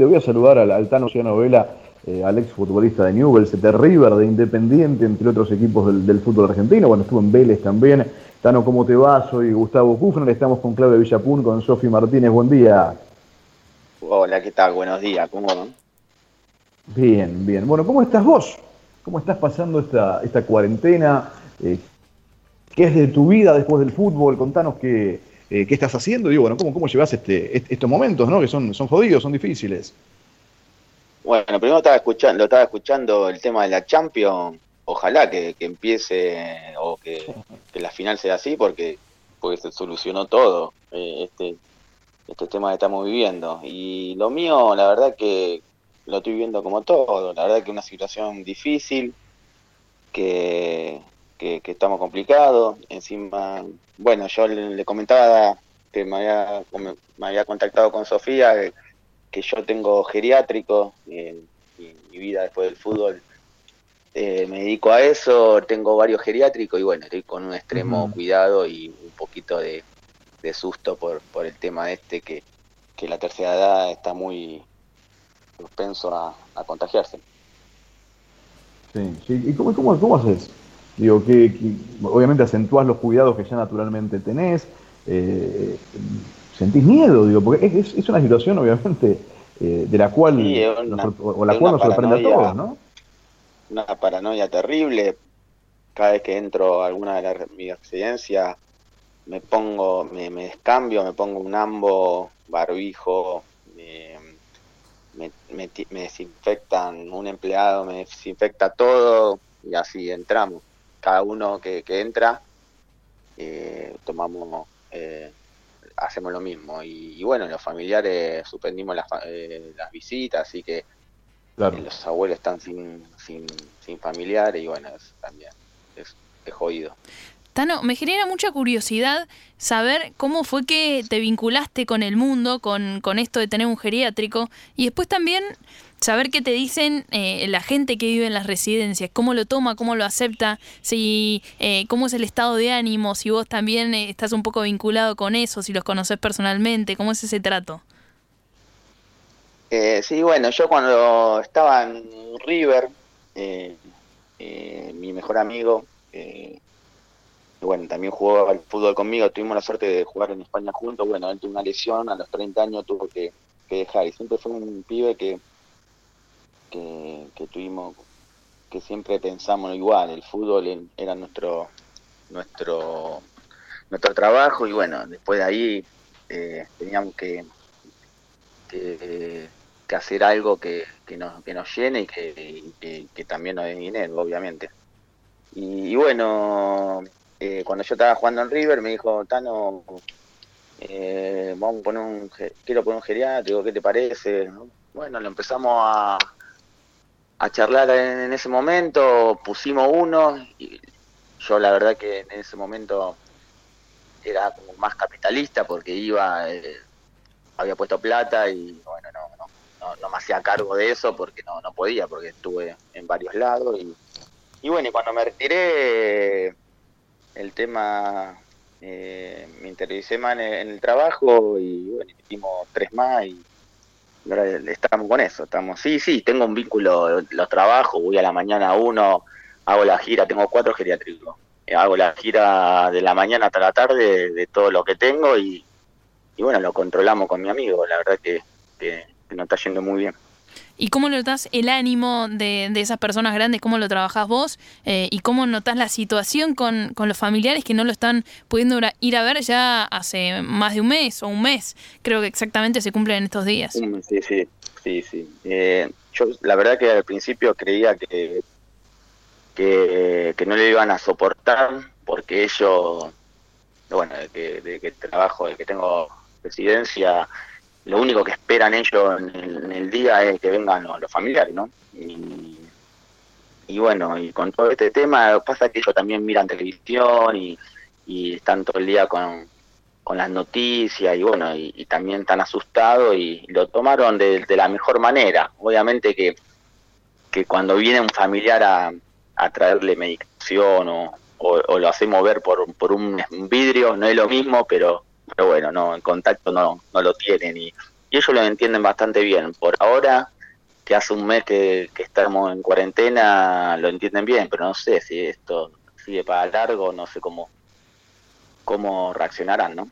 rápidamente voy a saludar al, al Tano Novela, eh, al ex futbolista de Newell's, de River, de Independiente, entre otros equipos del, fútbol argentino. Bueno, estuvo en Vélez también. Tano, ¿cómo te va? Soy Gustavo Kufner, estamos con Claudio Villapun, con Sofi Martínez. Buen día. Hola, ¿qué tal? Buenos días, ¿cómo van? Bien, bien. Bueno, ¿cómo estás vos? ¿Cómo estás pasando esta, esta cuarentena? Eh, ¿Qué es de tu vida después del fútbol? Contanos qué, eh, qué estás haciendo. Digo, bueno, ¿cómo, cómo llevas este, estos momentos, ¿no? Que son, son jodidos, son difíciles. Bueno, primero estaba escuchando, estaba escuchando el tema de la Champions. Ojalá que, empiece o que, la final sea así, porque, porque se solucionó todo eh, este, este tema que estamos viviendo. Y lo mío, la verdad que lo estoy viviendo como todo. La verdad que una situación difícil, que, que, estamos complicados. Encima, bueno, yo le, comentaba que me había, me había contactado con Sofía, que, yo tengo geriátrico, y, mi vida después del fútbol eh, me dedico a eso, tengo varios geriátricos y bueno, estoy con un extremo cuidado y un poquito de, susto por, por el tema este que, que la tercera edad está muy propenso a, contagiarse. Sí, sí. ¿Y cómo, cómo, cómo haces? Digo, que, obviamente acentúas los cuidados que ya naturalmente tenés. Eh, ¿Sentís miedo? Digo, porque es, es una situación, obviamente, eh, de la cual, o la cual nos sorprende a todos, ¿no? Una paranoia terrible. Cada vez que entro a alguna de las, mi residencias, me pongo, me, me, descambio, me pongo un ambo, barbijo, me, me, me desinfectan, un empleado me desinfecta todo y así entramos cada uno que, entra, eh, tomamos, eh, hacemos lo mismo. Y, bueno, los familiares suspendimos las, eh, las visitas, así que los abuelos están sin, sin, sin familiares y bueno, también es, es jodido. Me genera mucha curiosidad saber cómo fue que te vinculaste con el mundo, con, con esto de tener un geriátrico, y después también saber qué te dicen eh, la gente que vive en las residencias, cómo lo toma, cómo lo acepta, si eh, cómo es el estado de ánimo, si vos también eh, estás un poco vinculado con eso, si los conoces personalmente, cómo es ese trato. sí, bueno, yo cuando estaba en River, mi mejor amigo, bueno, también jugó al fútbol conmigo, tuvimos la suerte de jugar en España juntos, bueno, él tuvo una lesión, a los 30 años tuvo que dejar. Y siempre fue un pibe que que, tuvimos, que siempre pensamos igual, el fútbol era nuestro, nuestro, nuestro trabajo. Y bueno, después de ahí eh, teníamos que, que, hacer algo que, que, nos, que nos llene y que, que, también nos dé dinero, obviamente. Y, bueno, eh, cuando yo estaba jugando en River me dijo, Tano, eh, vamos a poner un, quiero poner un geriátrico, ¿qué te parece? Bueno, lo empezamos a, a charlar en, ese momento, pusimos uno, y yo la verdad que en ese momento era como más capitalista porque iba, eh, había puesto plata y bueno, no, no, no, me hacía cargo de eso porque no, no podía, porque estuve en varios lados y, y bueno, y cuando me retiré, el tema, eh, me interesé más en el, trabajo y bueno, hicimos tres más y ahora estamos con eso, estamos, sí, sí, tengo un vínculo, los trabajos, voy a la mañana a uno, hago la gira, tengo cuatro geriátricos, eh, hago la gira de la mañana hasta la tarde de, todo lo que tengo y, y, bueno, lo controlamos con mi amigo, la verdad que, que, que nos está yendo muy bien. ¿Y cómo notas el ánimo de, esas personas grandes? ¿Cómo lo trabajás vos? Eh, ¿Y cómo notas la situación con, los familiares que no lo están pudiendo ir a ver ya hace más de un mes o un mes? Creo que exactamente se cumplen en estos días. Sí, sí, sí, sí. Eh, yo la verdad que al principio creía que, que, no le iban a soportar porque ellos, bueno, de que, de que trabajo, de que tengo residencia, lo único que esperan ellos en el, día es que vengan los, familiares, ¿no? Y, bueno, y con todo este tema pasa que ellos también miran televisión y, están todo el día con, con las noticias y bueno, y, también están asustados y lo tomaron de, la mejor manera. Obviamente que, que cuando viene un familiar a, a traerle medicación o, o, lo hacemos ver por, por un vidrio, no es lo mismo, pero pero bueno, no, en contacto no, no lo tienen y, y ellos lo entienden bastante bien. Por ahora, que hace un mes que, estamos en cuarentena, lo entienden bien, pero no sé si esto sigue para largo, no sé cómo, cómo reaccionarán, ¿no?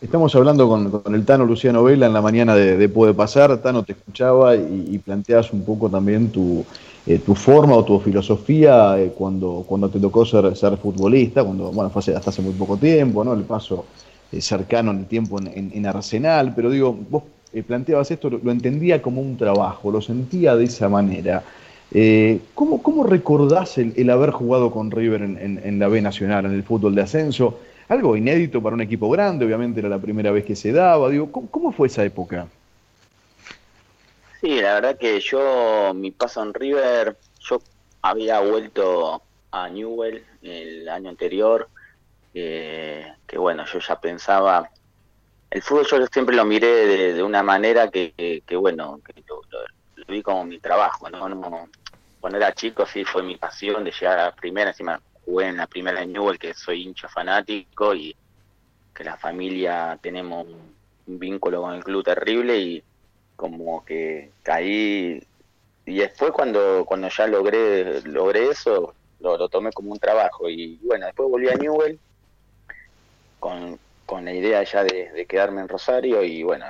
Estamos hablando con, el Tano Luciano Vela en la mañana de, Puede Pasar. Tano, te escuchaba y, planteas un poco también tu, eh, tu forma o tu filosofía eh, cuando, cuando te tocó ser, ser futbolista, cuando, bueno, fue hasta hace muy poco tiempo, ¿no? El paso eh, cercano en el tiempo en, Arsenal, pero digo, vos planteabas esto, lo, entendía como un trabajo, lo sentía de esa manera. ¿cómo, ¿cómo, recordás el, haber jugado con River en, en la B Nacional, en el fútbol de ascenso? algo inédito para un equipo grande, obviamente era la primera vez que se daba. Digo, ¿cómo, fue esa época? Sí, la verdad que yo, mi paso en River, yo había vuelto a Newell el año anterior, que bueno, yo ya pensaba, el fútbol yo siempre lo miré de, una manera que, bueno, que lo, vi como mi trabajo, ¿no? Cuando era chico sí fue mi pasión de llegar a primera, encima jugué en la primera de Newell, que soy hincha fanático y que la familia tenemos un vínculo con el club terrible y como que caí y después cuando cuando ya logré logré eso lo, tomé como un trabajo y bueno después volví a Newell con, la idea ya de, quedarme en Rosario y bueno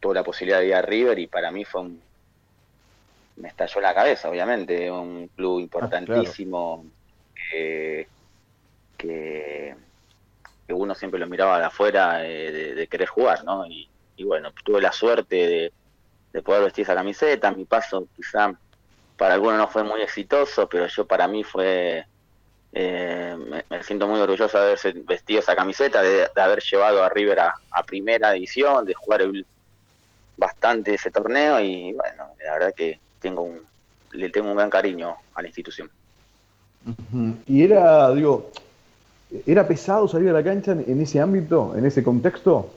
tuve la posibilidad de ir a River y para mí fue un me estalló la cabeza obviamente un club importantísimo que, que, uno siempre lo miraba de afuera eh, de, querer jugar, ¿no? Y, bueno, tuve la suerte de, poder vestir esa camiseta. Mi paso quizá para algunos no fue muy exitoso, pero yo para mí fue... Eh, me, siento muy orgulloso de haber vestido esa camiseta, de, haber llevado a River a, primera división, de jugar bastante ese torneo y bueno, la verdad que tengo un, le tengo un gran cariño a la institución. Y era, digo, ¿era pesado salir a la cancha en, ese ámbito, en ese contexto?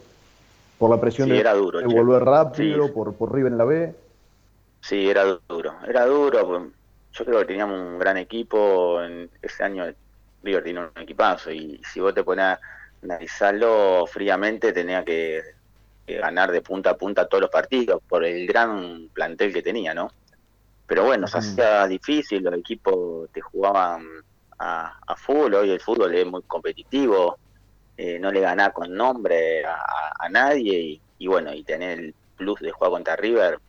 Por la presión de, volver rápido, por, por River en la B. Sí, era duro, era duro. Yo creo que teníamos un gran equipo. En ese año River tiene un equipazo y si vos te pones a analizarlo fríamente, tenía que, ganar de punta a punta todos los partidos por el gran plantel que tenía, ¿no? Pero bueno, se hacía difícil, los equipos te jugaban a, a full, hoy el fútbol es muy competitivo, eh, no le ganás con nombre a, nadie y, bueno, y tener el plus de jugar contra River,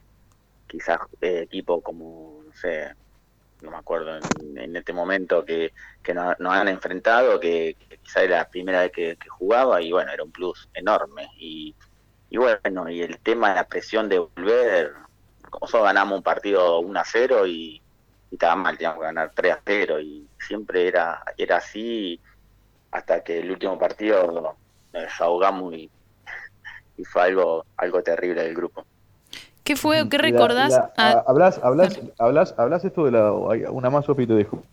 quizás eh, equipo como, no sé, no me acuerdo en, este momento que, nos, han enfrentado, que, quizás era la primera vez que, jugaba y bueno, era un plus enorme. Y, y bueno, y el tema de la presión de volver, nosotros ganamos un partido 1 a 0 y, estaba mal, teníamos que ganar 3 a 0 y siempre era, era así hasta que el último partido nos ahogamos y, fue algo, algo terrible del grupo. ¿Qué fue? ¿Qué recordás? Ah, hablas, hablas, hablas, hablas esto de la. Una más, Sofi, te dejo.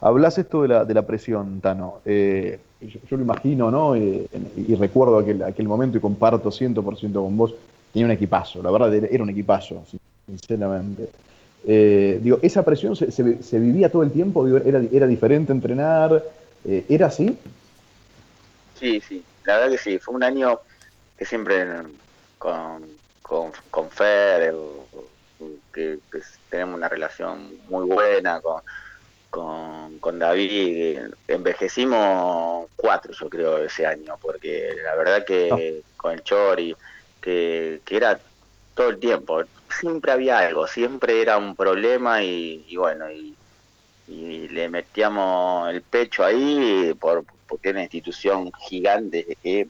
Hablas esto de la, de la presión, Tano. Eh, yo, lo imagino, ¿no? Eh, y recuerdo aquel, aquel momento y comparto 100% con vos tenía un equipazo, la verdad era un equipazo, sinceramente. Eh, digo, esa presión se, se, vivía todo el tiempo, era, era diferente entrenar, eh, ¿era así? Sí, sí, la verdad que sí, fue un año que siempre con, con, con Fer, que, tenemos una relación muy buena con, con, con, David, envejecimos cuatro yo creo ese año, porque la verdad que con el Chori que, era todo el tiempo, siempre había algo, siempre era un problema y, bueno, y, le metíamos el pecho ahí por, porque es una institución gigante que,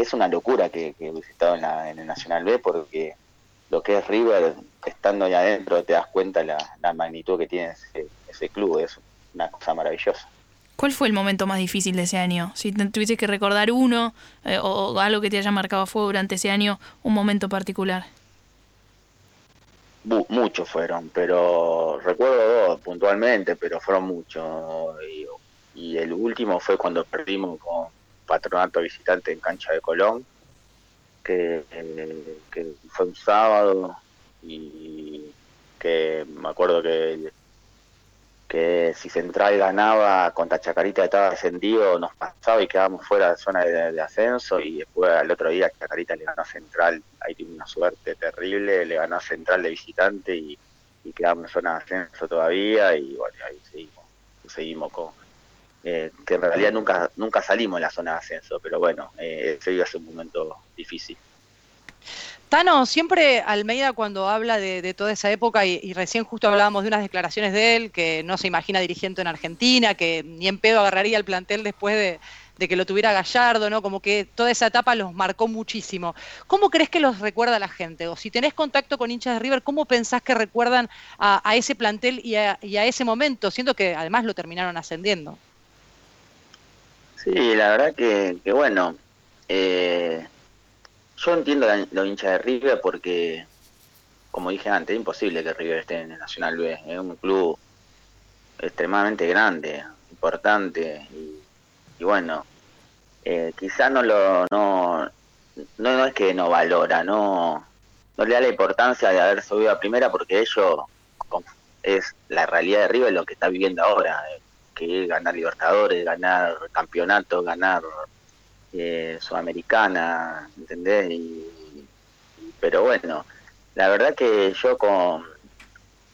es una locura que, que estado en, la, en el Nacional B porque lo que es River, estando ahí adentro, te das cuenta la, la magnitud que tiene ese, ese club, es una cosa maravillosa. ¿Cuál fue el momento más difícil de ese año? Si tuvieses que recordar uno eh, o algo que te haya marcado a fuego durante ese año, un momento particular. muchos fueron, pero recuerdo dos puntualmente, pero fueron muchos. Y, el último fue cuando perdimos con Patronato Visitante en Cancha de Colón, que, fue un sábado y que me acuerdo que que si Central ganaba contra Chacarita estaba descendido, nos pasaba y quedábamos fuera de zona de, ascenso y después al otro día Chacarita le ganó a Central, ahí tiene una suerte terrible, le ganó a Central de visitante y, quedamos en zona de ascenso todavía y bueno, ahí seguimos, seguimos con... Eh, que en realidad nunca nunca salimos en la zona de ascenso, pero bueno, eh, ese iba a un momento difícil. Tano, siempre Almeida cuando habla de, toda esa época, y, recién justo hablábamos de unas declaraciones de él, que no se imagina dirigiendo en Argentina, que ni en pedo agarraría el plantel después de, que lo tuviera Gallardo, ¿no? Como que toda esa etapa los marcó muchísimo. ¿Cómo crees que los recuerda la gente? O si tenés contacto con hinchas de River, ¿cómo pensás que recuerdan a, ese plantel y a, ese momento? Siento que además lo terminaron ascendiendo. Sí, la verdad que, que bueno, eh, yo entiendo los hinchas de River porque, como dije antes, es imposible que River esté en el Nacional B. Es un club extremadamente grande, importante y, bueno, eh, quizá no lo no, no, es que no valora, no no le da la importancia de haber subido a primera porque ellos es la realidad de River lo que está viviendo ahora, eh, que ganar Libertadores, ganar campeonatos, ganar eh, sudamericana, ¿entendés? Y, pero bueno, la verdad que yo con...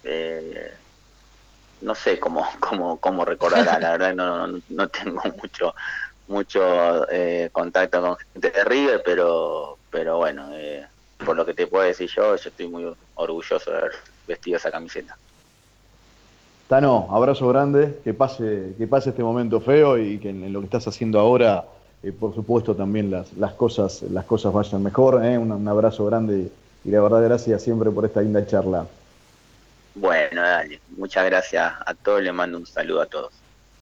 Eh, no sé cómo, cómo, cómo recordará, la verdad no, no, tengo mucho mucho eh, contacto con gente de River, pero, pero bueno, eh, por lo que te puedo decir yo, yo estoy muy orgulloso de haber vestido esa camiseta. Tano, abrazo grande, que pase, que pase este momento feo y que en lo que estás haciendo ahora eh, por supuesto también las, las, cosas, las cosas vayan mejor. ¿eh? Un, abrazo grande y la verdad gracias siempre por esta linda charla. Bueno, dale. Muchas gracias a todos. Le mando un saludo a todos.